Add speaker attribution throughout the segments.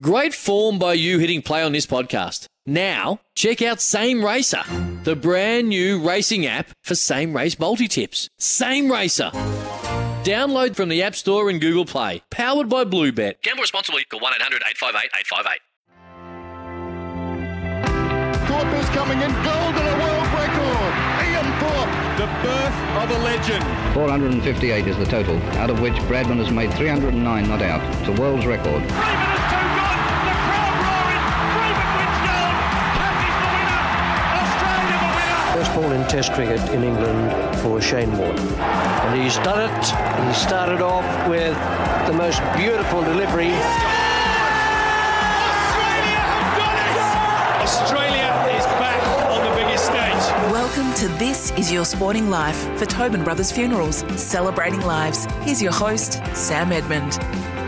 Speaker 1: Great form by you hitting play on this podcast. Now, check out Same Racer, the brand new racing app for same race multi tips. Same Racer. Download from the App Store and Google Play. Powered by Bluebet.
Speaker 2: Gamble responsibly. Call 1 800 858 858.
Speaker 3: Thorpe is coming in. Gold and a world record. Ian Thorpe.
Speaker 4: The birth of a legend.
Speaker 5: 458 is the total, out of which Bradman has made 309 not out. It's a world's record.
Speaker 6: First ball in Test cricket in England for Shane Warne. And he's done it. He started off with the most beautiful delivery.
Speaker 4: Australia have done it. Australia is back on the biggest stage.
Speaker 7: Welcome to This Is Your Sporting Life for Tobin Brothers Funerals, celebrating lives. Here's your host, Sam Edmund.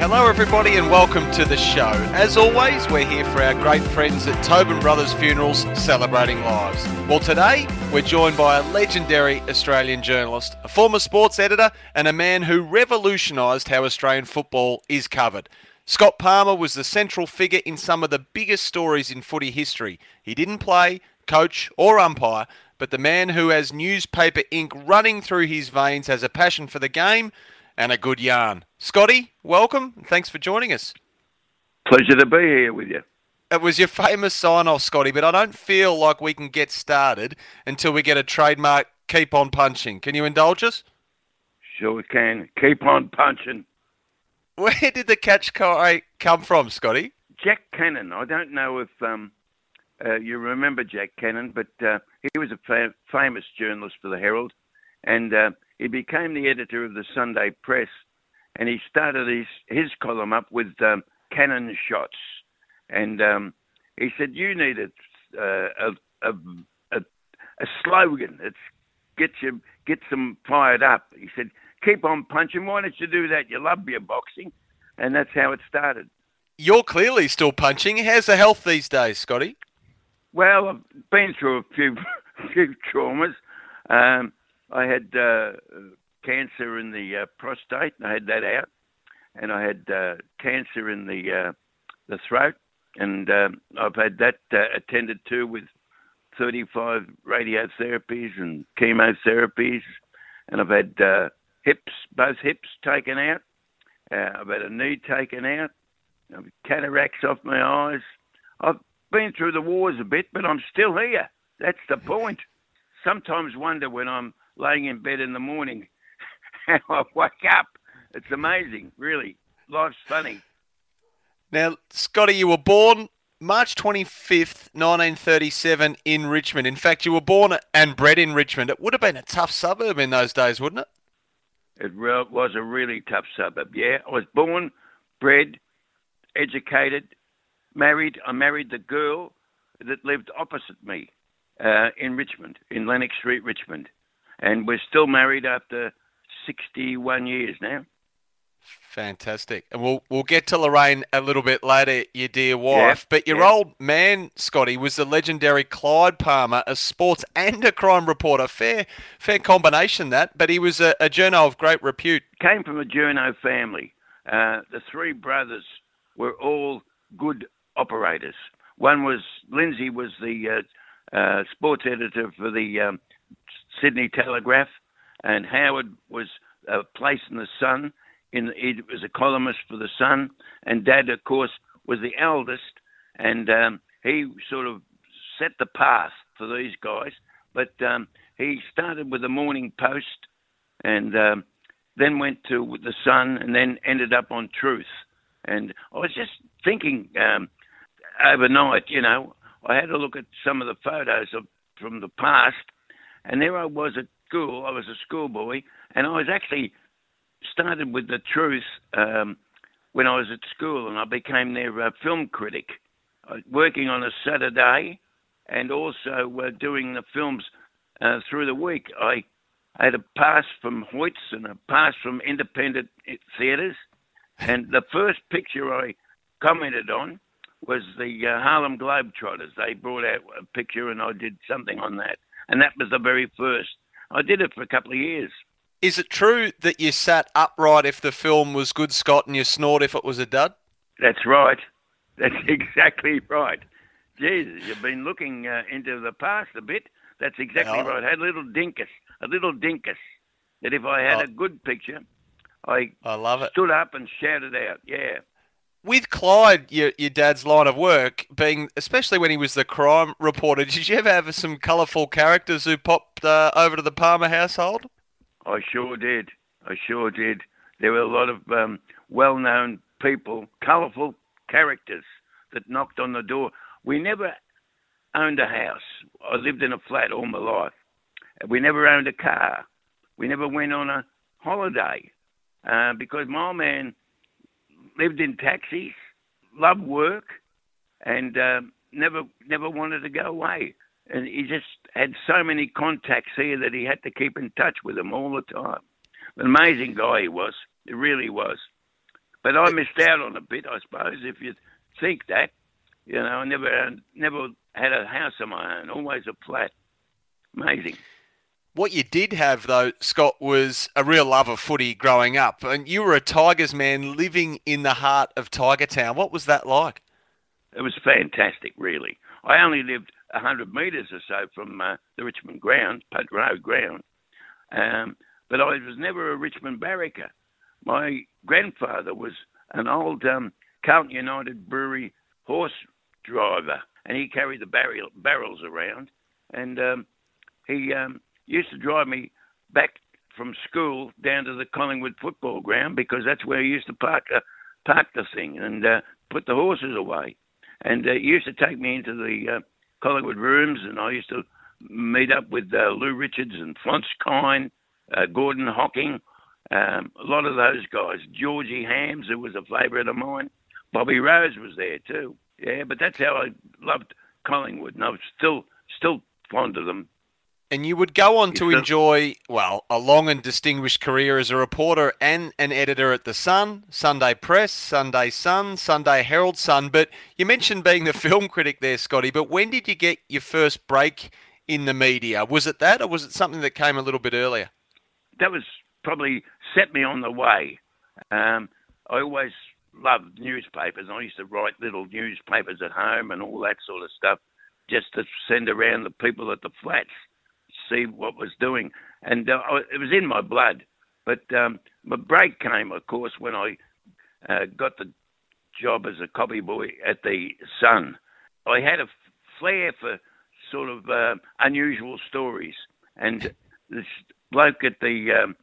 Speaker 8: Hello, everybody, and welcome to the show. As always, we're here for our great friends at Tobin Brothers Funerals celebrating lives. Well, today we're joined by a legendary Australian journalist, a former sports editor, and a man who revolutionised how Australian football is covered. Scott Palmer was the central figure in some of the biggest stories in footy history. He didn't play, coach, or umpire, but the man who has newspaper ink running through his veins has a passion for the game and a good yarn. Scotty, welcome. and Thanks for joining us.
Speaker 9: Pleasure to be here with you.
Speaker 8: It was your famous sign off, Scotty, but I don't feel like we can get started until we get a trademark keep on punching. Can you indulge us?
Speaker 9: Sure we can. Keep on punching.
Speaker 8: Where did the catch come from, Scotty?
Speaker 9: Jack Cannon. I don't know if um, uh, you remember Jack Cannon, but uh, he was a fa- famous journalist for the Herald, and uh, he became the editor of the Sunday Press, and he started his his column up with um, cannon shots, and um, he said you need a, uh, a, a, a, a slogan. It's get you get them fired up. He said keep on punching. Why don't you do that? You love your boxing, and that's how it started.
Speaker 8: You're clearly still punching. How's the health these days, Scotty?
Speaker 9: Well, I've been through a few few traumas. Um, I had uh, cancer in the uh, prostate. I had that out, and I had uh, cancer in the uh, the throat, and um, I've had that uh, attended to with 35 radiotherapies and chemotherapies, and I've had uh, hips, both hips taken out. Uh, I've had a knee taken out. I've cataracts off my eyes. I've been through the wars a bit, but I'm still here. That's the point. Sometimes wonder when I'm laying in bed in the morning how I wake up. It's amazing, really. Life's funny.
Speaker 8: Now, Scotty, you were born March 25th, 1937, in Richmond. In fact, you were born and bred in Richmond. It would have been a tough suburb in those days, wouldn't it?
Speaker 9: It was a really tough suburb. Yeah, I was born, bred, educated, married. I married the girl that lived opposite me uh, in Richmond, in Lennox Street, Richmond, and we're still married after 61 years now.
Speaker 8: Fantastic. And we'll we'll get to Lorraine a little bit later, your dear wife. but your old man, Scotty, was the legendary Clyde Palmer, a sports and a crime reporter. Fair fair combination that, but he was a, a journo of great repute.
Speaker 9: Came from a journo family. Uh, the three brothers were all good operators. One was Lindsay was the uh, uh, sports editor for the um, Sydney Telegraph, and Howard was a place in the Sun. In he was a columnist for the Sun, and Dad, of course, was the eldest, and um, he sort of set the path for these guys. But um, he started with the Morning Post, and um, then went to the Sun, and then ended up on Truth. And I was just thinking um, overnight, you know, I had a look at some of the photos of from the past, and there I was at school. I was a schoolboy, and I was actually started with the truth um, when I was at school, and I became their uh, film critic, uh, working on a Saturday, and also uh, doing the films uh, through the week. I had a pass from Hoyts and a pass from independent theatres, and the first picture I commented on was the uh, Harlem Globetrotters. They brought out a picture, and I did something on that, and that was the very first. I did it for a couple of years.
Speaker 8: Is it true that you sat upright if the film was good, Scott, and you snored if it was a dud?
Speaker 9: That's right. That's exactly right. Jesus, you've been looking uh, into the past a bit. That's exactly
Speaker 8: Yeah.
Speaker 9: right. I had a little dinkus, a little dinkus, that if I had
Speaker 8: Oh.
Speaker 9: a good picture, I
Speaker 8: I love it.
Speaker 9: stood up and shouted out, yeah.
Speaker 8: With Clyde, your, your dad's line of work, being especially when he was the crime reporter, did you ever have some colourful characters who popped uh, over to the Palmer household?
Speaker 9: I sure did. I sure did. There were a lot of um, well-known people, colourful characters that knocked on the door. We never owned a house. I lived in a flat all my life. We never owned a car. We never went on a holiday uh, because my man lived in taxis, loved work, and uh, never never wanted to go away. And he just had so many contacts here that he had to keep in touch with them all the time. An amazing guy he was. He really was. But I missed out on a bit, I suppose, if you think that. You know, I never never had a house of my own, always a flat. Amazing.
Speaker 8: What you did have, though, Scott, was a real love of footy growing up. And you were a Tigers man living in the heart of Tiger Town. What was that like?
Speaker 9: It was fantastic, really. I only lived a 100 metres or so from uh, the Richmond ground, Road ground. Um, but I was never a Richmond barracker. My grandfather was an old um, Carlton United Brewery horse driver, and he carried the barrel, barrels around. And um, he um, used to drive me back from school down to the Collingwood football ground because that's where he used to park uh, park the thing and uh, put the horses away. And uh, he used to take me into the uh, Collingwood rooms, and I used to meet up with uh, Lou Richards and Phonse Kyne, uh, Gordon Hocking, um, a lot of those guys. Georgie Hams, who was a favourite of mine. Bobby Rose was there too. Yeah, but that's how I loved Collingwood, and I was still still fond of them.
Speaker 8: And you would go on to enjoy, well, a long and distinguished career as a reporter and an editor at The Sun, Sunday Press, Sunday Sun, Sunday Herald Sun. But you mentioned being the film critic there, Scotty. But when did you get your first break in the media? Was it that, or was it something that came a little bit earlier?
Speaker 9: that was probably set me on the way. Um, I always loved newspapers. I used to write little newspapers at home and all that sort of stuff, just to send around the people at the flats, see what was doing. And uh, it was in my blood. But um, my break came, of course, when I uh, got the job as a copy boy at the Sun. I had a flair for sort of uh, unusual stories, and this bloke at the um,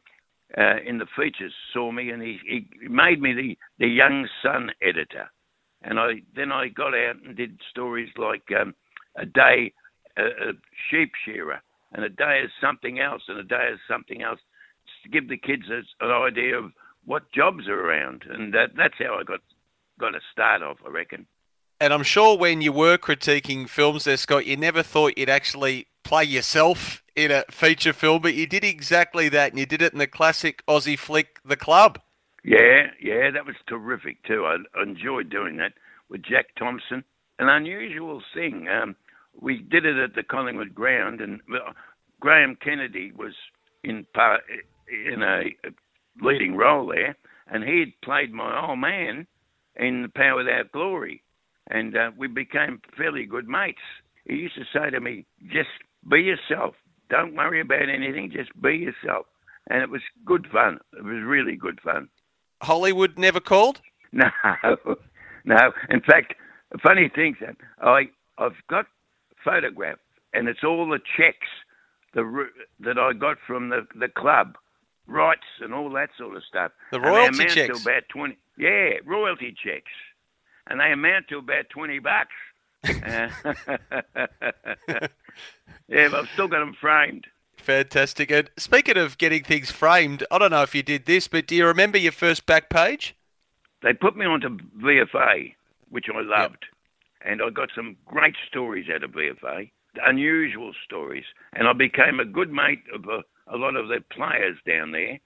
Speaker 9: uh, in the features saw me, and he, he made me the the young Sun editor, and I then I got out and did stories like um, a day a, a sheep shearer, and a day is something else, and a day is something else, Just to give the kids a, an idea of what jobs are around, and that, that's how I got got a start off, I reckon.
Speaker 8: And I'm sure when you were critiquing films there, Scott, you never thought you'd actually play yourself in a feature film, but you did exactly that, and you did it in the classic Aussie flick, The Club.
Speaker 9: Yeah, yeah, that was terrific too. I, I enjoyed doing that with Jack Thompson. An unusual thing. Um, we did it at the Collingwood ground, and well, Graham Kennedy was in part in a leading role there, and he had played my old man in The Power Without Glory, and uh, we became fairly good mates. He used to say to me, "Just be yourself. Don't worry about anything. Just be yourself." And it was good fun. It was really good fun.
Speaker 8: Hollywood never called?
Speaker 9: No, no. In fact, funny thing that I I've got photograph, and it's all the checks the that I got from the the club, rights and all that sort of stuff.
Speaker 8: The
Speaker 9: And they
Speaker 8: royalty
Speaker 9: amount
Speaker 8: checks?
Speaker 9: To about twenty. Yeah, royalty checks, and they amount to about twenty bucks. Uh, yeah, but I've still got them framed.
Speaker 8: Fantastic. And speaking of getting things framed, I don't know if you did this, but do you remember your first back page?
Speaker 9: they put me onto VFA, which I loved, and I got some great stories out of VFA, unusual stories, and I became a good mate of a, a lot of the players down there.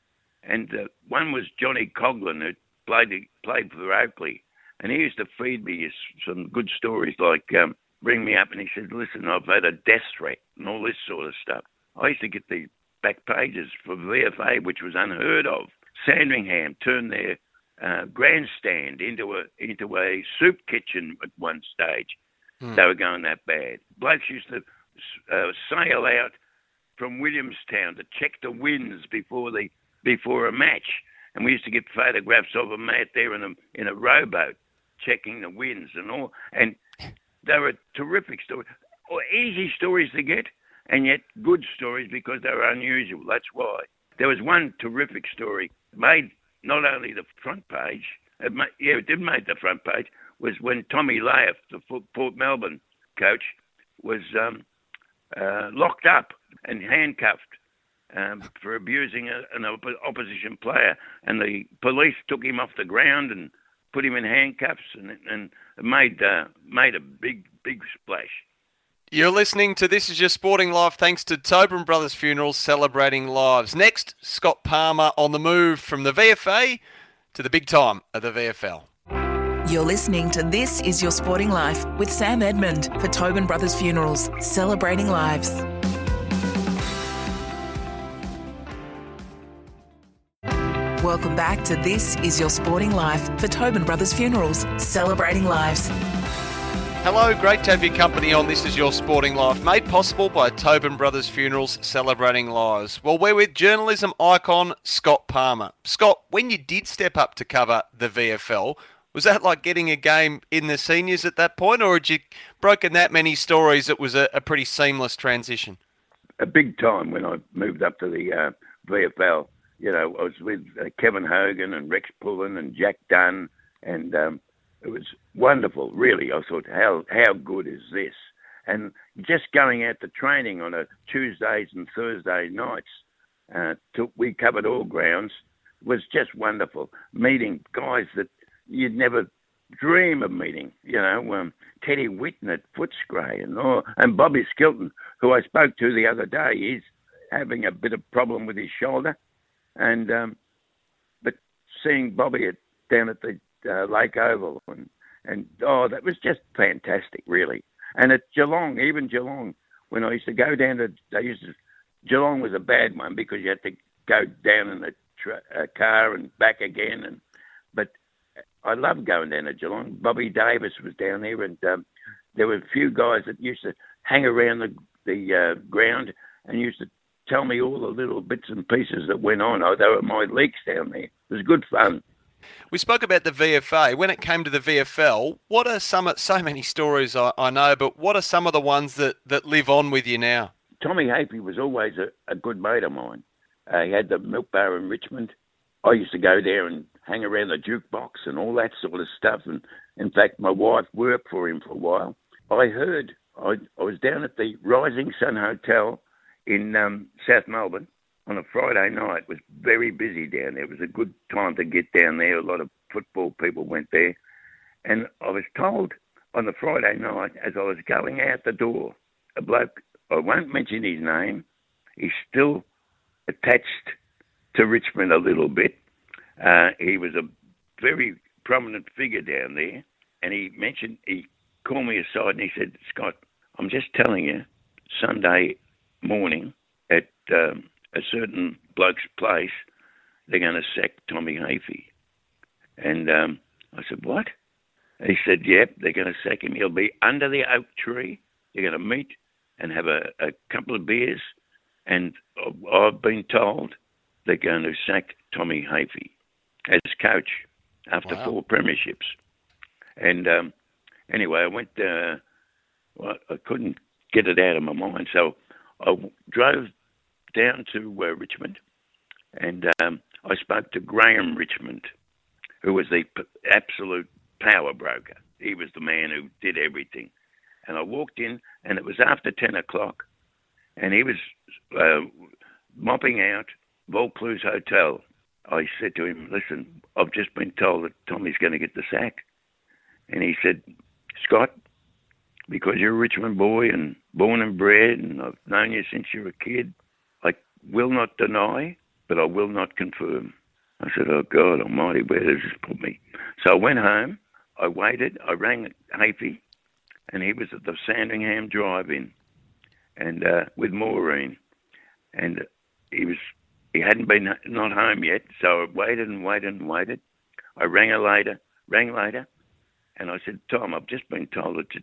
Speaker 9: And uh, one was Johnny Coughlin, who played played for Oakleigh, and he used to feed me some good stories like um, ring me up and he said, "Listen, I've had a death threat and all this sort of stuff." I used to get the back pages for VFA, which was unheard of. Sandringham turned their uh, grandstand into a into a soup kitchen at one stage.
Speaker 8: Hmm.
Speaker 9: They were going that bad. Blokes used to uh, sail out from Williamstown to check the winds before the before a match, and we used to get photographs of them out there in a in a rowboat checking the winds and all. And they were terrific stories, or easy stories to get, and yet good stories because they were unusual. That's why. There was one terrific story made not only the front page, it made, yeah, it did make the front page, was when Tommy Lahiff, the Port Melbourne coach, was um, uh, locked up and handcuffed um, for abusing a, an op- opposition player, and the police took him off the ground and put him in handcuffs, and, and made uh, made a big big splash.
Speaker 8: You're listening to This Is Your Sporting Life thanks to Tobin Brothers Funerals celebrating lives. Next, Scott Palmer on the move from the VFA to the big time of the VFL.
Speaker 7: You're listening to This Is Your Sporting Life with Sam Edmund for Tobin Brothers Funerals, celebrating lives. Welcome back to This Is Your Sporting Life for Tobin Brothers Funerals, celebrating lives.
Speaker 8: Hello, great to have your company on This Is Your Sporting Life, made possible by Tobin Brothers Funerals Celebrating Lives. Well, we're with journalism icon Scott Palmer. Scott, when you did step up to cover the VFL, was that like getting a game in the seniors at that point, or had you broken that many stories it was a, a pretty seamless transition?
Speaker 9: A big time when I moved up to the uh, VFL. You know, I was with uh, Kevin Hogan and Rex Pullen and Jack Dunn, and um, it was wonderful, really. I thought, how how good is this? And just going out to training on a Tuesdays and Thursday nights, uh, to, we covered all grounds, was just wonderful. Meeting guys that you'd never dream of meeting. You know, um, Teddy Whitten at Footscray and all, and Bobby Skilton, who I spoke to the other day. He's having a bit of problem with his shoulder, and um, but seeing Bobby at, down at the uh, Lake Oval and and oh, that was just fantastic, really. And at Geelong, even Geelong, when I used to go down to, they used to, Geelong was a bad one because you had to go down in a, tra- a car and back again. And but I loved going down to Geelong. Bobby Davis was down there, and um, there were a few guys that used to hang around the the uh, ground and used to tell me all the little bits and pieces that went on. Oh, they were my leaks down there. It was good fun.
Speaker 8: We spoke about the VFA. When it came to the VFL, what are some so many stories I, I know, but what are some of the ones that, that live on with you now?
Speaker 9: Tommy Hafey was always a, a good mate of mine. Uh, he had the milk bar in Richmond. I used to go there and hang around the jukebox and all that sort of stuff. And in fact, my wife worked for him for a while. I heard I, I was down at the Rising Sun Hotel in um, South Melbourne on a Friday night. Was very busy down there. It was a good time to get down there. A lot of football people went there. And I was told on the Friday night, as I was going out the door, a bloke, I won't mention his name, he's still attached to Richmond a little bit. Uh, he was a very prominent figure down there. And he mentioned, he called me aside and he said, Scott, I'm just telling you, Sunday morning at um, a certain bloke's place, they're going to sack Tommy Hafey. And um, I said, what? He said, yep, they're going to sack him. He'll be under the oak tree. They're going to meet and have a, a couple of beers. And I've been told they're going to sack Tommy Hafey as coach after
Speaker 8: Wow.
Speaker 9: four premierships. And um, anyway, I went. Uh, well, I couldn't get it out of my mind, so I drove down to uh, Richmond, and um, I spoke to Graeme Richmond, who was the p- absolute power broker. He was the man who did everything. And I walked in, and it was after ten o'clock, and he was uh, mopping out Vaucluse Hotel I said to him, "Listen, I've just been told that Tommy's going to get the sack," and he said, "Scott, because you're a Richmond boy and born and bred, and I've known you since you were a kid, will not deny, but I will not confirm." I said, "Oh God Almighty, where does this put me?" So I went home. I waited. I rang Hafey, and he was at the Sandringham Drive-In, and uh, with Maureen, and he was he hadn't been not home yet. So I waited and waited and waited. I rang her later, rang later, and I said, Tom, I've just been told that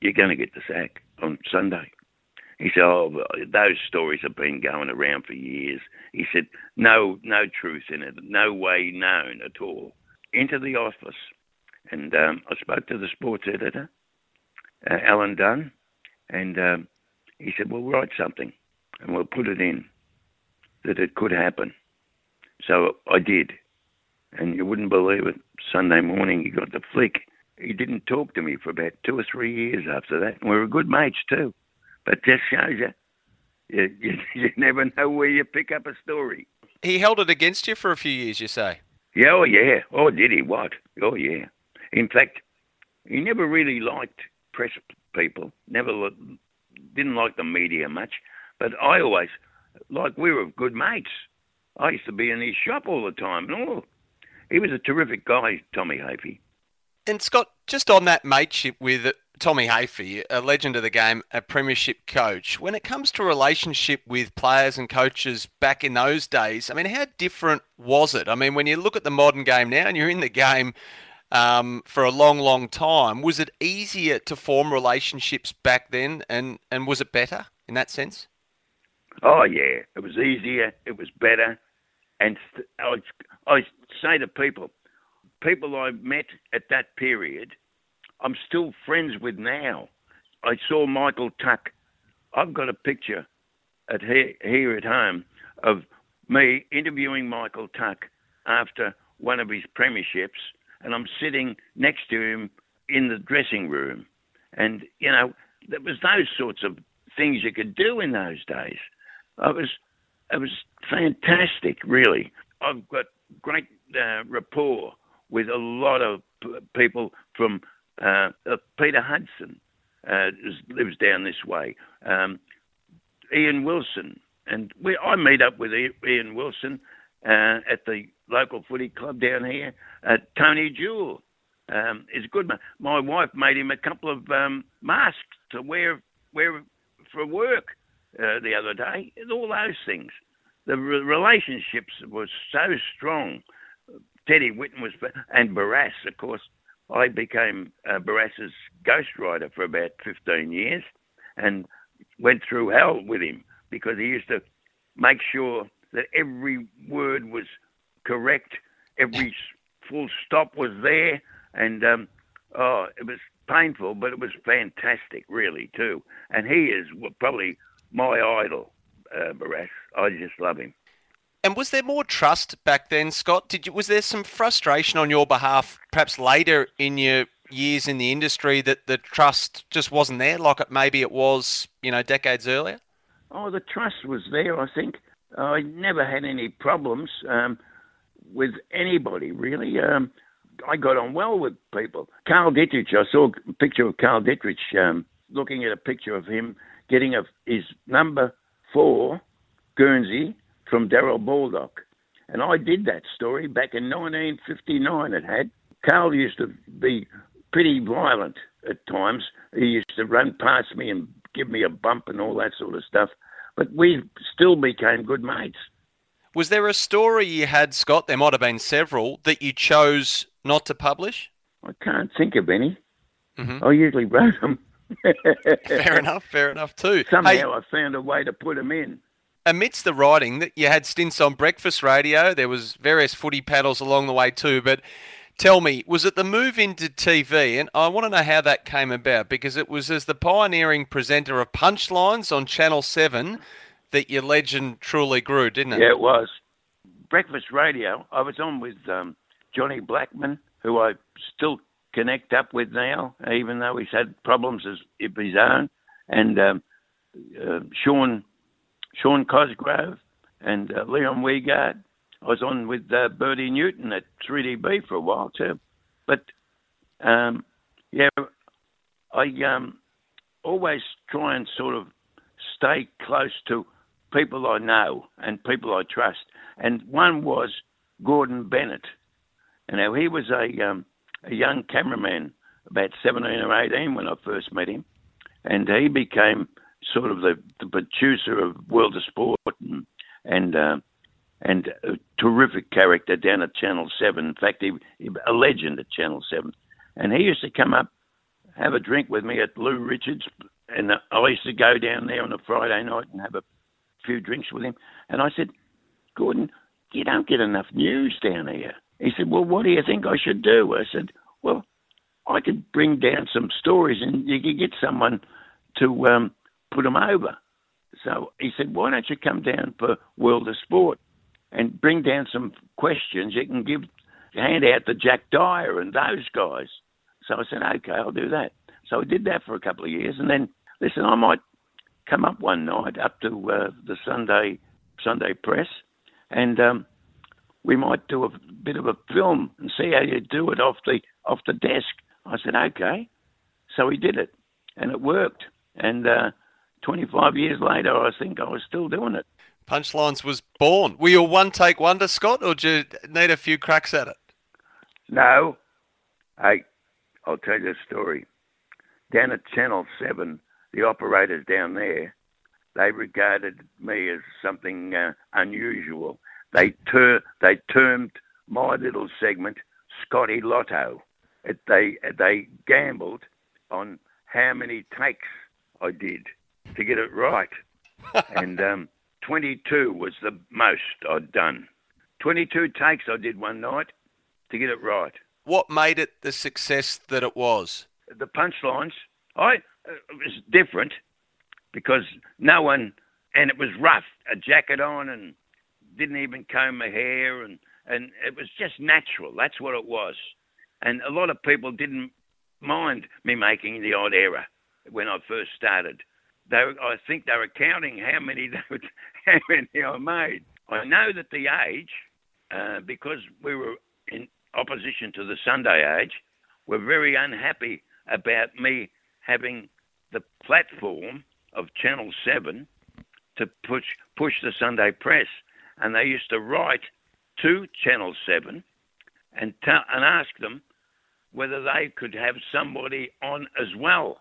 Speaker 9: you're going to get the sack on Sunday. He said, "Oh, those stories have been going around for years." He said, "No, no truth in it. No way known at all." Into the office, and um, I spoke to the sports editor, uh, Alan Dunn, and um, he said, "We'll write something, and we'll put it in that it could happen." So I did, and you wouldn't believe it. Sunday morning, he got the flick. He didn't talk to me for about two or three years after that, and we were good mates too. But just shows you, you, you, you never know where you pick up a story.
Speaker 8: He held it against you for a few years, you say?
Speaker 9: Yeah, oh yeah. Oh, did he? What? Oh yeah. In fact, he never really liked press people. Never didn't like the media much. But I always, like we were good mates. I used to be in his shop all the time and all. He was a terrific guy, Tommy Hafey.
Speaker 8: And Scott, just on that mateship with Tommy Hafey, a legend of the game, a premiership coach. When it comes to relationship with players and coaches back in those days, I mean, how different was it? I mean, when you look at the modern game now and you're in the game um, for a long, long time, was it easier to form relationships back then, and and was it better in that sense?
Speaker 9: Oh yeah, it was easier. It was better, and I I say to people, people I met at that period I'm still friends with now. I saw Michael Tuck. I've got a picture at here, here at home of me interviewing Michael Tuck after one of his premierships, and I'm sitting next to him in the dressing room. And, you know, there was those sorts of things you could do in those days. I was, it was fantastic, really. I've got great uh, rapport with a lot of p- people from uh, uh, Peter Hudson uh, lives down this way. Um, Ian Wilson, and we, I meet up with Ian Wilson uh, at the local footy club down here. Tony Jewell um, is a good. Man. My wife made him a couple of um, masks to wear wear for work the other day. All those things. The re- relationships were so strong. Teddy Whitten was, and Barassi, of course, I became uh, Barassi's ghostwriter for about 15 years and went through hell with him because he used to make sure that every word was correct, every full stop was there, and um, oh, it was painful, but it was fantastic, really, too. And he is probably my idol, uh. I just love him.
Speaker 8: And was there more trust back then, Scott? Did you, was there some frustration on your behalf, perhaps later in your years in the industry, that the trust just wasn't there, like it maybe it was, you know, decades earlier?
Speaker 9: Oh, the trust was there. I think I never had any problems um, with anybody really. Um, I got on well with people. Carl Ditterich. I saw a picture of Carl Ditterich. um, looking at a picture of him getting a, his number four Guernsey from Darrell Baldock. And I did that story back in 1959. It had. Carl used to be pretty violent at times. He used to run past me and give me a bump and all that sort of stuff. But we still became good mates.
Speaker 8: Was there a story you had, Scott? There might have been several that you chose not to publish.
Speaker 9: I can't think of any. Mm-hmm. I usually wrote them.
Speaker 8: fair enough. Fair enough too.
Speaker 9: Somehow hey, I found a way to put them in
Speaker 8: amidst the writing, that you had stints on breakfast radio. There was various footy paddles along the way too. But tell me, was it the move into TV? And I want to know how that came about because it was as the pioneering presenter of Punchlines on Channel Seven that your legend truly grew, didn't it?
Speaker 9: Yeah, it was. Breakfast radio. I was on with um, Johnny Blackman, who I still connect up with now, even though he's had problems of his own, and um, uh, Sean Sean Cosgrove and uh, Leon. I was on with uh, Bertie Newton at 3DB for a while too. But um, yeah, I um, always try and sort of stay close to people I know and people I trust. And one was Gordon Bennett. And now he was a um, a young cameraman, about 17 or 18 when I first met him, and he became sort of the, the producer of World of Sport and and, uh, and a terrific character down at Channel Seven. In fact, he, he a legend at Channel Seven, and he used to come up, have a drink with me at Lou Richards, and I used to go down there on a Friday night and have a few drinks with him. And I said, Gordon, you don't get enough news down here. He said, Well, what do you think I should do? I said, Well, I could bring down some stories and you could get someone to um, put them over. So he said, Why don't you come down for World of Sport and bring down some questions you can give, hand out to Jack Dyer and those guys. So I said, Okay, I'll do that. So I did that for a couple of years and then, listen, I might come up one night up to uh, the Sunday Sunday press and um, we might do a bit of a film and see how you do it off the off the desk. I said, okay. So he did it, and it worked. And uh, 25 years later, I think I was still doing it.
Speaker 8: Punchlines was born. Were you a one take wonder, Scott, or did you need a few cracks at it?
Speaker 9: No. Hey, I'll tell you a story. Down at Channel 7, the operators down there, they regarded me as something uh, unusual. They ter- they termed my little segment Scotty Lotto. It, they they gambled on how many takes I did to get it right, and um, 22 was the most I'd done. 22 takes I did one night to get it right.
Speaker 8: What made it the success that it was?
Speaker 9: The punchlines. I uh, it was different because no one, and it was rough. A jacket on and didn't even comb my hair, and and it was just natural. That's what it was. And a lot of people didn't mind me making the odd error when I first started. They, I think they were counting how many they how many I made. I know that the age, uh, because we were in opposition to the Sunday age, were very unhappy about me having the platform of Channel Seven to push push the Sunday press and they used to write to Channel 7 and, tell, and ask them whether they could have somebody on as well.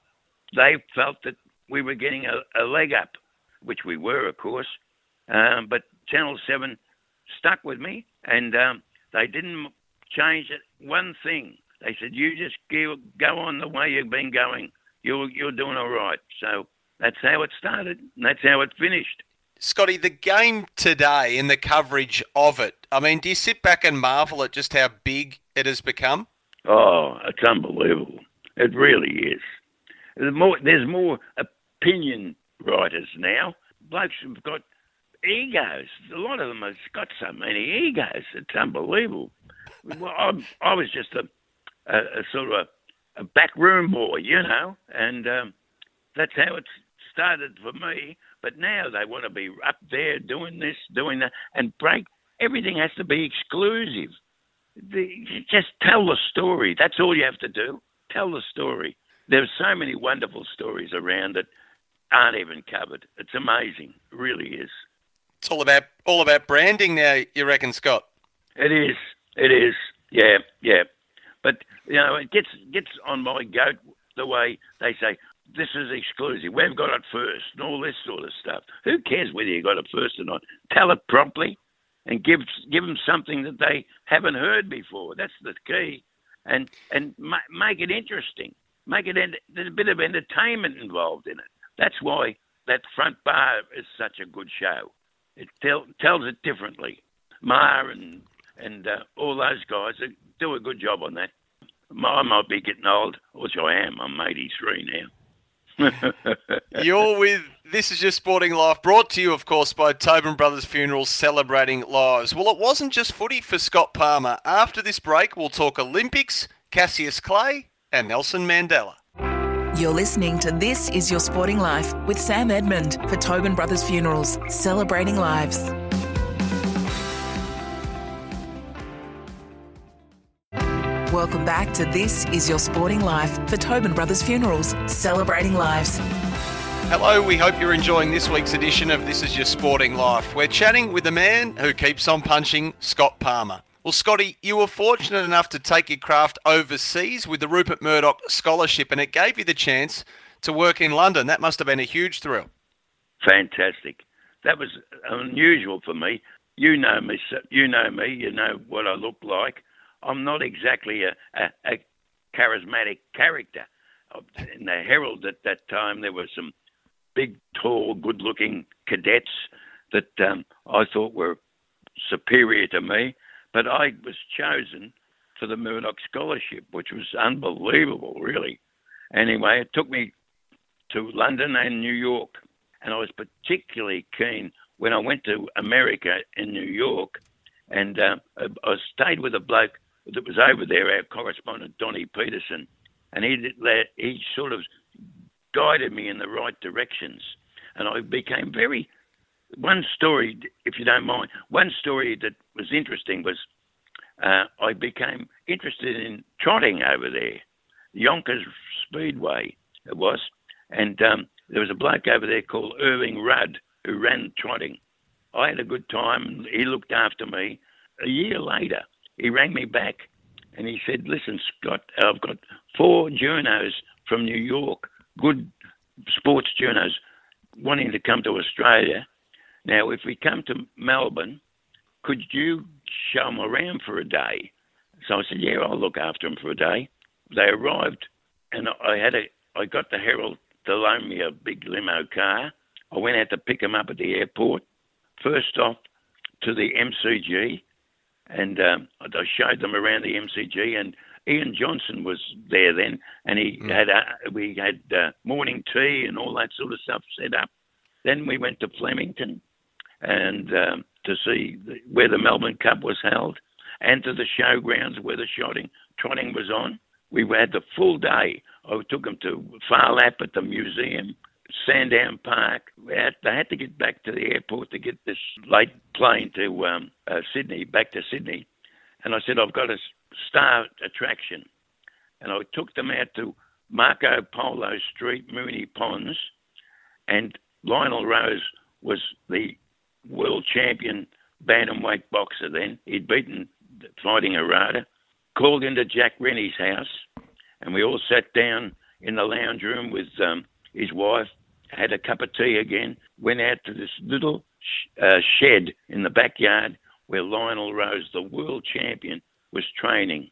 Speaker 9: They felt that we were getting a, a leg up, which we were, of course. Um, but Channel 7 stuck with me, and um, they didn't change it one thing. They said, "You just go, go on the way you've been going. You're you're doing all right." So that's how it started, and that's how it finished.
Speaker 8: Scotty, the game today and the coverage of it, I mean, do you sit back and marvel at just how big it has become?
Speaker 9: Oh, it's unbelievable. It really is. There's more, there's more opinion writers now. Blokes have got egos. A lot of them have got so many egos. It's unbelievable. Well, I, I was just a, a, a, sort of a, a backroom boy, you know, and um, that's how it started for me. But now they want to be up there doing this, doing that, and break. Everything has to be exclusive. The, just tell the story. That's all you have to do. Tell the story. There's so many wonderful stories around that aren't even covered. It's amazing. It really is.
Speaker 8: It's all about all about branding now. You reckon, Scott?
Speaker 9: It is. It is. Yeah. Yeah. But you know, it gets gets on my goat the way they say, this is exclusive. We've got it first, and all this sort of stuff. Who cares whether you got it first or not? Tell it promptly, and give give them something that they haven't heard before. That's the key, and and ma- make it interesting. Make it there's a bit of entertainment involved in it. That's why that front bar is such a good show. It tell, tells it differently. Ma and and uh, all those guys do a good job on that. I might be getting old, which I am. I'm 83 now.
Speaker 8: You're with This Is Your Sporting Life, brought to you, of course, by Tobin Brothers Funerals celebrating lives. Well, it wasn't just footy for Scott Palmer. After this break, we'll talk Olympics, Cassius Clay, and Nelson Mandela.
Speaker 7: You're listening to This Is Your Sporting Life with Sam Edmund for Tobin Brothers Funerals, celebrating lives. Welcome back to This Is Your Sporting Life for Tobin Brothers Funerals, celebrating lives.
Speaker 8: Hello, we hope you're enjoying this week's edition of This Is Your Sporting Life. We're chatting with a man who keeps on punching, Scott Palmer. Well, Scotty, you were fortunate enough to take your craft overseas with the Rupert Murdoch Scholarship, and it gave you the chance to work in London. That must have been a huge thrill.
Speaker 9: Fantastic. That was unusual for me. You know me. You know me. You know what I look like. I'm not exactly a, a, a charismatic character. In the Herald at that time, there were some big, tall, good-looking cadets that um, I thought were superior to me, but I was chosen for the Murdoch Scholarship, which was unbelievable, really. Anyway, it took me to London and New York, and I was particularly keen when I went to America in New York, and uh, I stayed with a bloke that was over there, our correspondent Donnie Peterson, and he he sort of guided me in the right directions, and I became very. One story, if you don't mind, one story that was interesting was uh, I became interested in trotting over there, Yonkers Speedway it was, and um, there was a bloke over there called Irving Rudd who ran trotting. I had a good time. He looked after me. A year later, he rang me back and he said, Listen, Scott, I've got four journos from New York, good sports journos, wanting to come to Australia. Now, if we come to Melbourne, could you show them around for a day? So I said, Yeah, I'll look after them for a day. They arrived, and I had a, I got the Herald to loan me a big limo car. I went out to pick them up at the airport. First off to the MCG, and um, I showed them around the MCG. And Ian Johnson was there then, and he mm. had uh, we had uh, morning tea and all that sort of stuff set up. Then we went to Flemington, and um, to see the, where the Melbourne Cup was held, and to the showgrounds where the shotting trotting was on. We had the full day. I took them to Phar Lap at the museum, Sandown Park. They had to get back to the airport to get this late plane to um, uh, Sydney, back to Sydney. And I said, I've got a star attraction. And I took them out to Marco Polo Street, Moonee Ponds, and Lionel Rose was the world champion bantamweight boxer then. He'd beaten Fighting Harada. Called into Jack Rennie's house, and we all sat down in the lounge room with um, his wife had a cup of tea again, went out to this little sh- uh, shed in the backyard where Lionel Rose, the world champion, was training.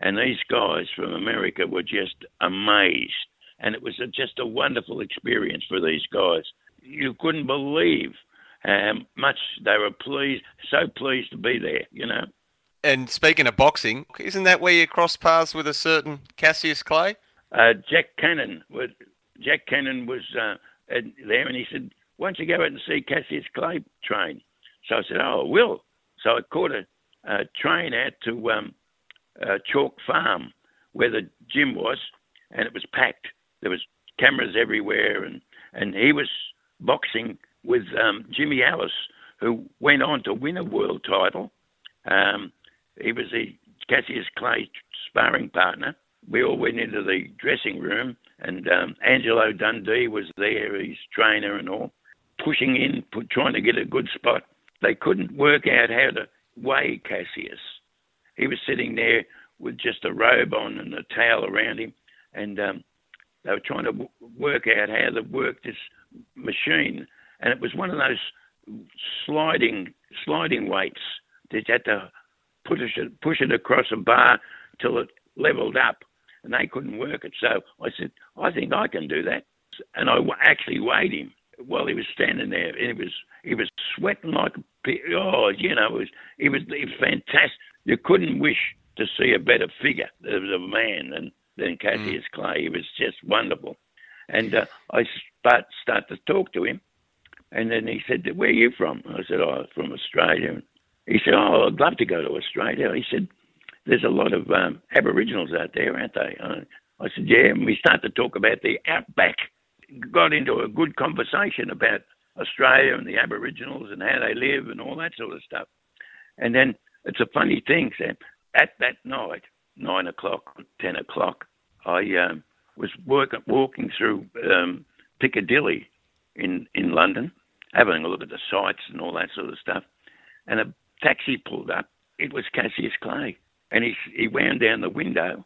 Speaker 9: And these guys from America were just amazed. And it was a, just a wonderful experience for these guys. You couldn't believe how much they were pleased, so pleased to be there, you know.
Speaker 8: And speaking of boxing, isn't that where you cross paths with a certain Cassius Clay?
Speaker 9: Uh, Jack Cannon. Jack Cannon was uh, there, and he said, "Why don't you go out and see Cassius Clay train?" So I said, "Oh, I will." So I caught a, a train out to um, uh, Chalk Farm, where the gym was, and it was packed. There was cameras everywhere, and and he was boxing with um, Jimmy Ellis, who went on to win a world title. Um, he was the Cassius Clay sparring partner. We all went into the dressing room, and um, Angelo Dundee was there, his trainer and all, pushing in, trying to get a good spot. They couldn't work out how to weigh Cassius. He was sitting there with just a robe on and a towel around him, and um, they were trying to w- work out how to work this machine. And it was one of those sliding sliding weights that you had to push it push it across a bar till it leveled up and they couldn't work it. So I said, I think I can do that. And I actually weighed him while he was standing there. And he was he was sweating like a oh, you know, it was he was, he was fantastic. You couldn't wish to see a better figure of a man than than Cassius mm. Clay. He was just wonderful. And uh, I start start to talk to him, and then he said, "Where are you from?" I said, "Oh, from Australia." He said, "Oh, I'd love to go to Australia." He said, there's a lot of um, Aboriginals out there, aren't they? I said, yeah. And we started to talk about the outback. Got into a good conversation about Australia and the Aboriginals and how they live and all that sort of stuff. And then it's a funny thing, Sam. At that night, nine o'clock, ten o'clock, I um, was work, walking through um, Piccadilly in in London, having a look at the sights and all that sort of stuff, and a taxi pulled up. It was Cassius Clay, and he he wound down the window,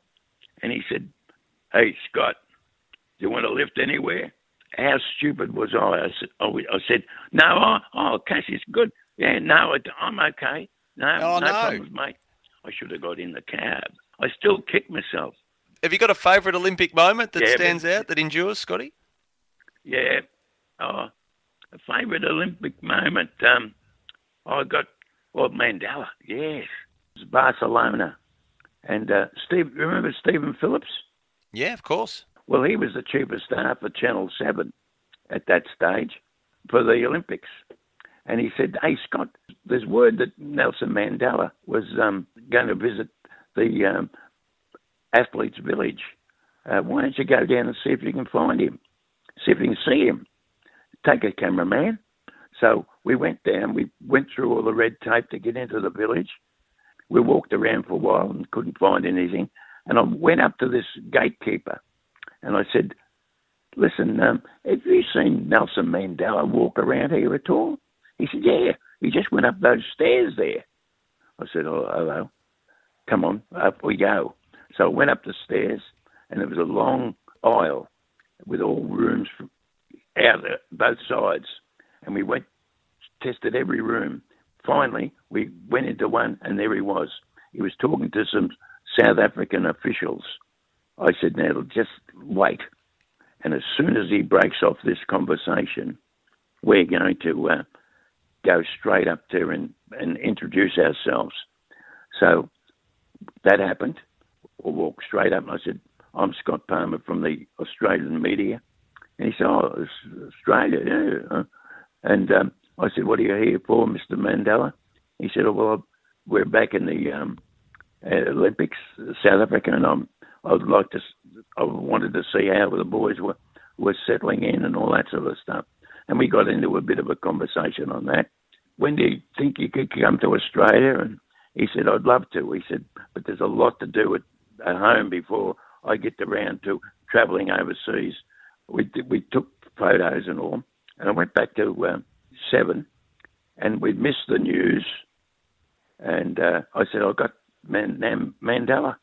Speaker 9: and he said, "Hey Scott, do you want to lift anywhere?" How stupid was I? I said, oh, I said "No, oh, oh Cassius, good, yeah, no, I'm okay, no,
Speaker 8: Oh,
Speaker 9: no,
Speaker 8: no.
Speaker 9: problems, mate." I should have got in the cab. I still kick myself.
Speaker 8: Have you got a favourite Olympic moment that
Speaker 9: Yeah,
Speaker 8: stands
Speaker 9: but-
Speaker 8: out that endures, Scotty?
Speaker 9: Yeah. Oh, a favourite Olympic moment. Um, I got well Mandela. Yes, it was Barcelona, and uh, Steve. Remember Stephen Phillips?
Speaker 8: Yeah, of course.
Speaker 9: Well, he was the chief of staff for Channel Seven at that stage for the Olympics, and he said, "Hey Scott, there's word that Nelson Mandela was um, going to visit the um, athletes' village. Uh, why don't you go down and see if you can find him? See if you can see him. Take a cameraman." So we went down. We went through all the red tape to get into the village. We walked around for a while and couldn't find anything. And I went up to this gatekeeper and I said, Listen, um, have you seen Nelson Mandela walk around here at all? He said, Yeah, he just went up those stairs there. I said, Oh, hello. Come on, up we go. So I went up the stairs and there was a long aisle with all rooms out both sides. And we went, tested every room. Finally, we went into one and there he was. He was talking to some South African officials. I said, now just wait. And as soon as he breaks off this conversation, we're going to uh, go straight up there and, and introduce ourselves. So that happened. I walked straight up and I said, I'm Scott Palmer from the Australian media. And he said, Oh, Australia, yeah. And um, I said, What are you here for, Mr. Mandela? He said, Oh, well, we're back in the um, uh, Olympics, South Africa, and I'm, I would like to, I wanted to see how the boys were, were settling in and all that sort of stuff. And we got into a bit of a conversation on that. When do you think you could come to Australia? And he said, I'd love to. He said, but there's a lot to do at, at home before I get around to travelling overseas. We, did- we took photos and all. And I went back to um, seven and we missed the news. And uh, I said, I got Man- Mandela.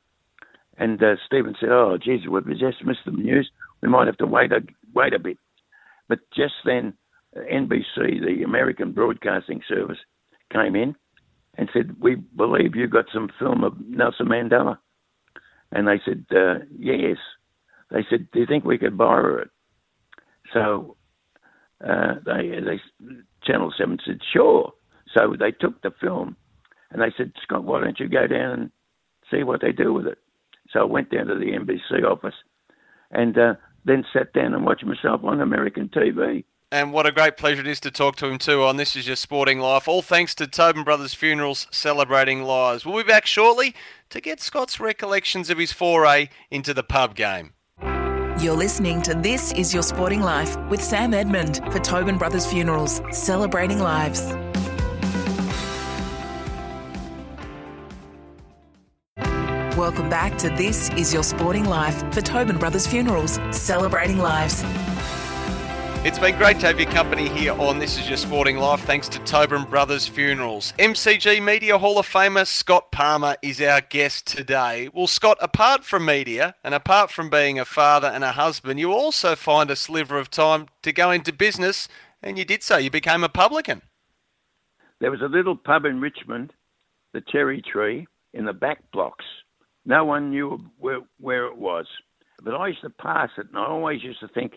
Speaker 9: And uh, Stephen said, "Oh, geez, we've just missed the news. We might have to wait a wait a bit." But just then, uh, NBC, the American Broadcasting Service, came in and said, "We believe you got some film of Nelson Mandela." And they said, uh, "Yes." They said, "Do you think we could borrow it?" So uh, they, they Channel Seven said, "Sure." So they took the film, and they said, "Scott, why don't you go down and see what they do with it?" So I went down to the NBC office, and uh, then sat down and watched myself on American TV.
Speaker 8: And what a great pleasure it is to talk to him too on This Is Your Sporting Life. All thanks to Tobin Brothers Funerals celebrating lives. We'll be back shortly to get Scott's recollections of his foray into the pub game.
Speaker 7: You're listening to This Is Your Sporting Life with Sam Edmund for Tobin Brothers Funerals, celebrating lives. Welcome back to This Is Your Sporting Life for Tobin Brothers Funerals, celebrating lives.
Speaker 8: It's been great to have your company here on This Is Your Sporting Life, thanks to Tobin Brothers Funerals. MCG Media Hall of Famer Scott Palmer is our guest today. Well, Scott, apart from media and apart from being a father and a husband, you also find a sliver of time to go into business, and you did so. You became a publican.
Speaker 9: There was a little pub in Richmond, the Cherry Tree, in the back blocks. No one knew where, where it was. But I used to pass it, and I always used to think,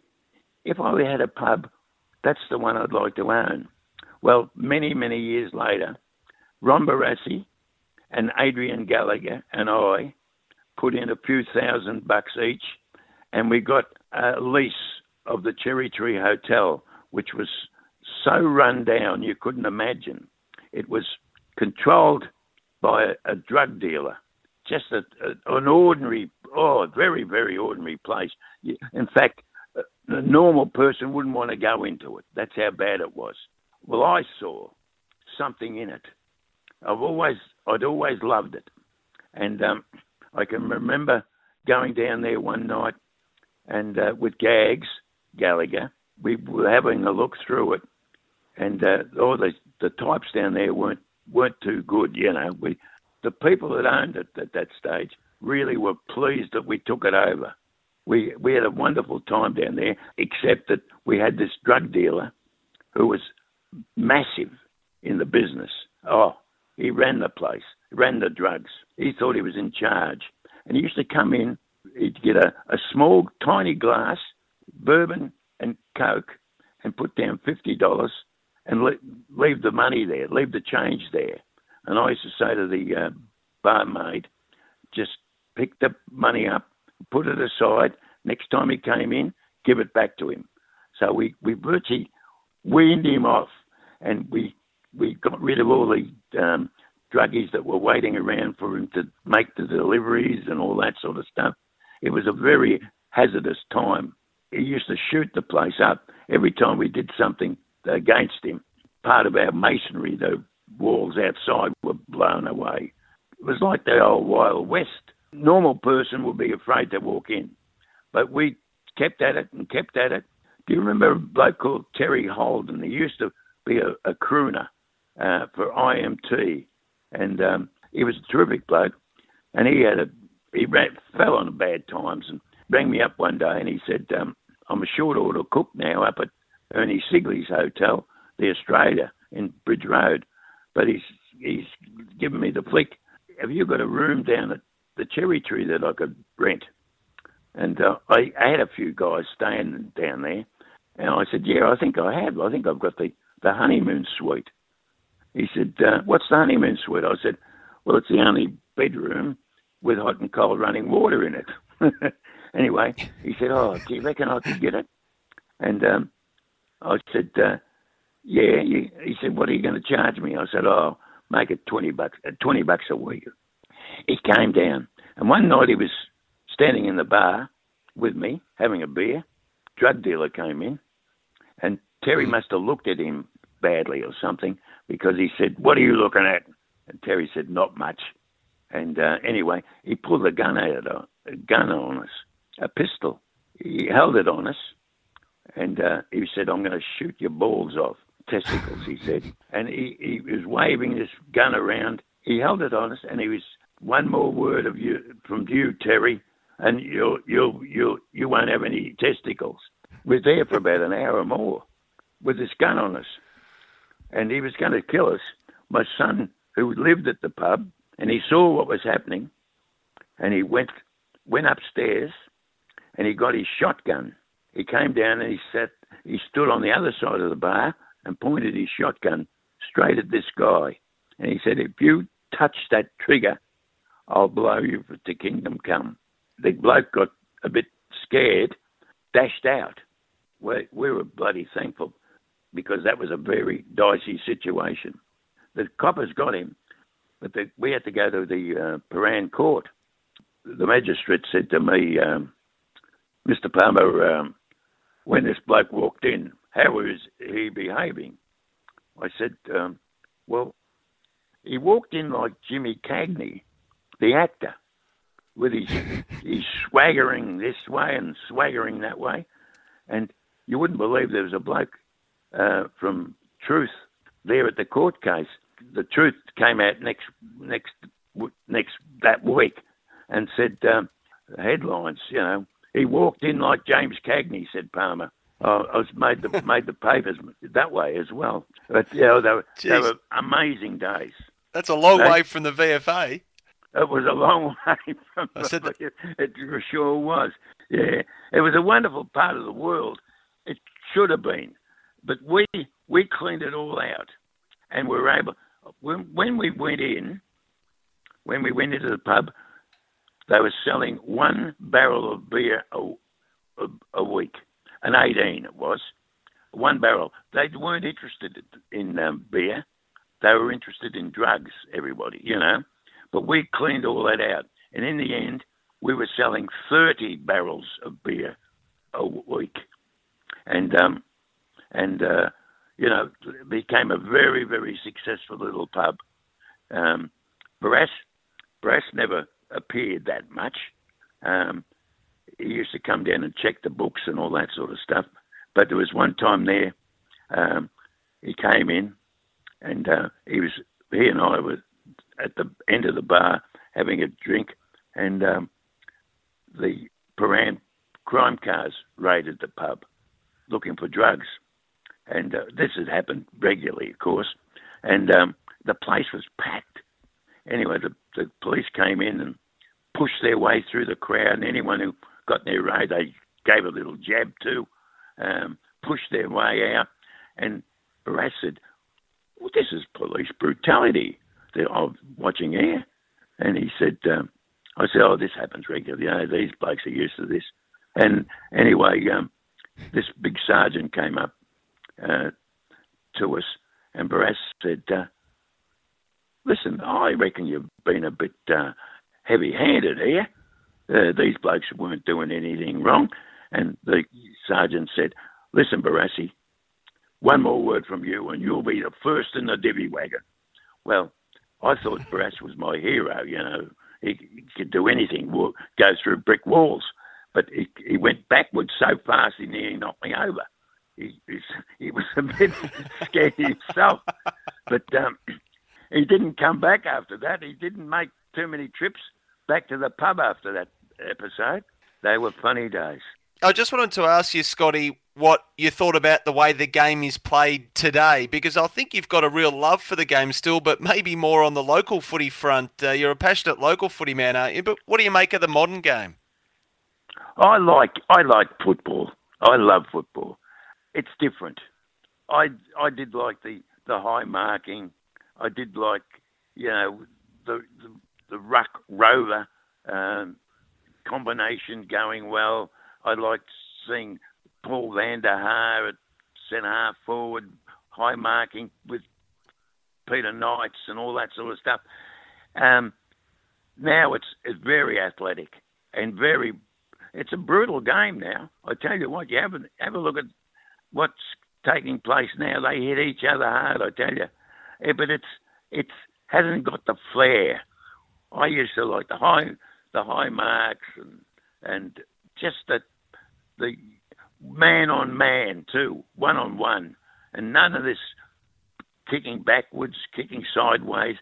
Speaker 9: if I had a pub, that's the one I'd like to own. Well, many, many years later, Ron Barassi and Adrian Gallagher and I put in a few thousand bucks each, and we got a lease of the Cherry Tree Hotel, which was so run down you couldn't imagine. It was controlled by a, a drug dealer, just a, a, an ordinary, oh, very, very ordinary place. In fact, a normal person wouldn't want to go into it. That's how bad it was. Well, I saw something in it. I've always, I'd always loved it, and um, I can remember going down there one night and uh, with Gags Gallagher, we were having a look through it, and uh, all the the types down there weren't weren't too good. You know, we the people that owned it at that stage really were pleased that we took it over. We we had a wonderful time down there, except that we had this drug dealer who was massive in the business. Oh, he ran the place, ran the drugs. He thought he was in charge. And he used to come in, he'd get a, a small, tiny glass, bourbon and Coke, and put down $50 and le- leave the money there, leave the change there. And I used to say to the uh, barmaid, just pick the money up, put it aside. Next time he came in, give it back to him. So we, we virtually weaned him off and we we got rid of all the um, druggies that were waiting around for him to make the deliveries and all that sort of stuff. It was a very hazardous time. He used to shoot the place up every time we did something against him. Part of our masonry, the walls outside were blown away. It was like the old Wild West. Normal person would be afraid to walk in, but we kept at it and kept at it. Do you remember a bloke called Terry Holden? He used to be a, a crooner uh, for IMT, and um, he was a terrific bloke. And he had a he ran, fell on bad times and rang me up one day and he said, um, "I'm a short order cook now up at Ernie Sigley's hotel, the Australia in Bridge Road, but he's he's given me the flick. Have you got a room down at the Cherry Tree that I could rent?" And uh, I, I had a few guys staying down there, and I said, "Yeah, I think I have. I think I've got the the honeymoon suite." He said, uh, What's the honeymoon suite? I said, Well, it's the only bedroom with hot and cold running water in it. anyway, he said, Oh, do you reckon I could get it? And um, I said, uh, Yeah. He said, What are you going to charge me? I said, Oh, make it 20 bucks, uh, 20 bucks a week. He came down, and one night he was standing in the bar with me having a beer. Drug dealer came in, and Terry must have looked at him badly or something because he said, "What are you looking at?" And Terry said, "Not much." And uh, anyway, he pulled a gun out, of, a gun on us, a pistol. He held it on us, and uh, he said, "I'm going to shoot your balls off, testicles." He said, and he, he was waving this gun around. He held it on us, and he was one more word of you from you, Terry, and you'll you'll you you won't have any testicles. We're there for about an hour or more with this gun on us and he was going to kill us. My son, who lived at the pub, and he saw what was happening, and he went went upstairs, and he got his shotgun. He came down and he sat. He stood on the other side of the bar and pointed his shotgun straight at this guy, and he said, "If you touch that trigger, I'll blow you to kingdom come." The bloke got a bit scared, dashed out. We, we were bloody thankful because that was a very dicey situation. The coppers got him, but the, we had to go to the uh, Prahran court. The magistrate said to me, um, Mr. Palmer, um, when this bloke walked in, how was he behaving? I said, um, well, he walked in like Jimmy Cagney, the actor, with his, his swaggering this way and swaggering that way. And you wouldn't believe there was a bloke uh, from Truth there at the court case. The Truth came out next next next that week and said um, headlines. You know, he walked in like James Cagney," said Palmer. I was made the made the papers that way as well. But you know, they were, they were amazing days.
Speaker 8: That's a long way from the VFA.
Speaker 9: It was a long way from. I said that. It sure was. Yeah, it was a wonderful part of the world. It should have been. But we we cleaned it all out, and we were able. When, when we went in, when we went into the pub, they were selling one barrel of beer a, a, a week, an 18 it was, one barrel. They weren't interested in um, beer; they were interested in drugs. Everybody, you know. But we cleaned all that out, and in the end, we were selling 30 barrels of beer a week, and um, and uh, you know became a very very successful little pub. Um, Brass Brass never appeared that much. Um, he used to come down and check the books and all that sort of stuff. But there was one time there, um, he came in, and uh, he was he and I were at the end of the bar having a drink, and um, the Prahran crime cars raided the pub looking for drugs. And uh, this had happened regularly, of course. And um, the place was packed. Anyway, the, the police came in and pushed their way through the crowd, and anyone who got in their way, they gave a little jab to, um, pushed their way out. And Barras said, well, this is police brutality. They're oh, watching air. And he said, um, I said, oh, this happens regularly. You know, these blokes are used to this. And anyway, um, this big sergeant came up uh, to us, and Barras said, uh, listen, I reckon you've been a bit uh, heavy-handed here. Uh, these blokes weren't doing anything wrong. And the sergeant said, listen, Barassi, one more word from you and you'll be the first in the divvy wagon. Well, I thought Barras was my hero, you know. He, he could do anything, go through brick walls. But he, he went backwards so fast he nearly knocked me over. He, he was a bit scared himself. But um, he didn't come back after that. He didn't make too many trips back to the pub after that episode. They were funny days.
Speaker 8: I just wanted to ask you, Scotty, what you thought about the way the game is played today, because I think you've got a real love for the game still, but maybe more on the local footy front. Uh, you're a passionate local footy man, aren't you? But what do you make of the modern game?
Speaker 9: I like I like football. I love football. It's different. I I did like the the high marking. I did like you know the the, the ruck rover um, combination going well. I liked seeing Paul van der Haar at centre half forward, high marking with Peter Knights and all that sort of stuff. Um, now it's it's very athletic and very it's a brutal game now. I tell you what, you have a, have a look at what's taking place now. They hit each other hard. I tell you, yeah, but it's it's hasn't got the flair. I used to like the high the high marks and and just the the man on man too, one on one, and none of this kicking backwards, kicking sideways,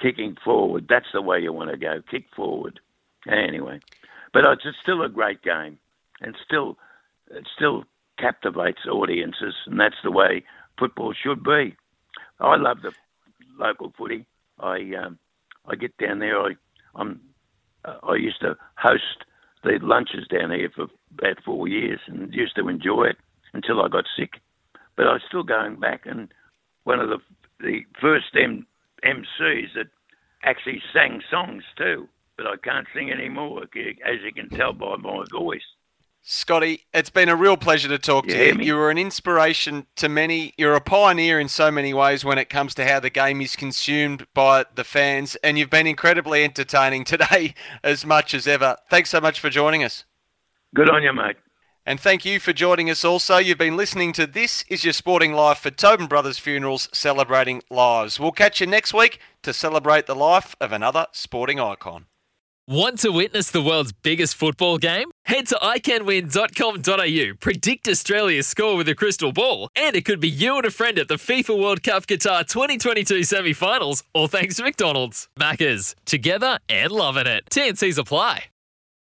Speaker 9: kicking forward. That's the way you want to go. Kick forward. Anyway. But it's still a great game, and still it still captivates audiences, and that's the way football should be. I love the local footy. I um, I get down there. I I'm I used to host the lunches down here for about four years, and used to enjoy it until I got sick. But I was still going back, and one of the the first M- MCs that actually sang songs too but I can't sing anymore, as you can tell by my voice.
Speaker 8: Scotty, it's been a real pleasure to talk
Speaker 9: you
Speaker 8: to you. You were an inspiration to many. You're a pioneer in so many ways when it comes to how the game is consumed by the fans, and you've been incredibly entertaining today as much as ever. Thanks so much for joining us.
Speaker 9: Good on you, mate.
Speaker 8: And thank you for joining us also. You've been listening to This Is Your Sporting Life for Tobin Brothers Funerals Celebrating Lives. We'll catch you next week to celebrate the life of another sporting icon.
Speaker 10: Want to witness the world's biggest football game? Head to iCanWin.com.au, predict Australia's score with a crystal ball, and it could be you and a friend at the FIFA World Cup Qatar 2022 semi finals, all thanks to McDonald's. Maccas, together and loving it. TNCs apply.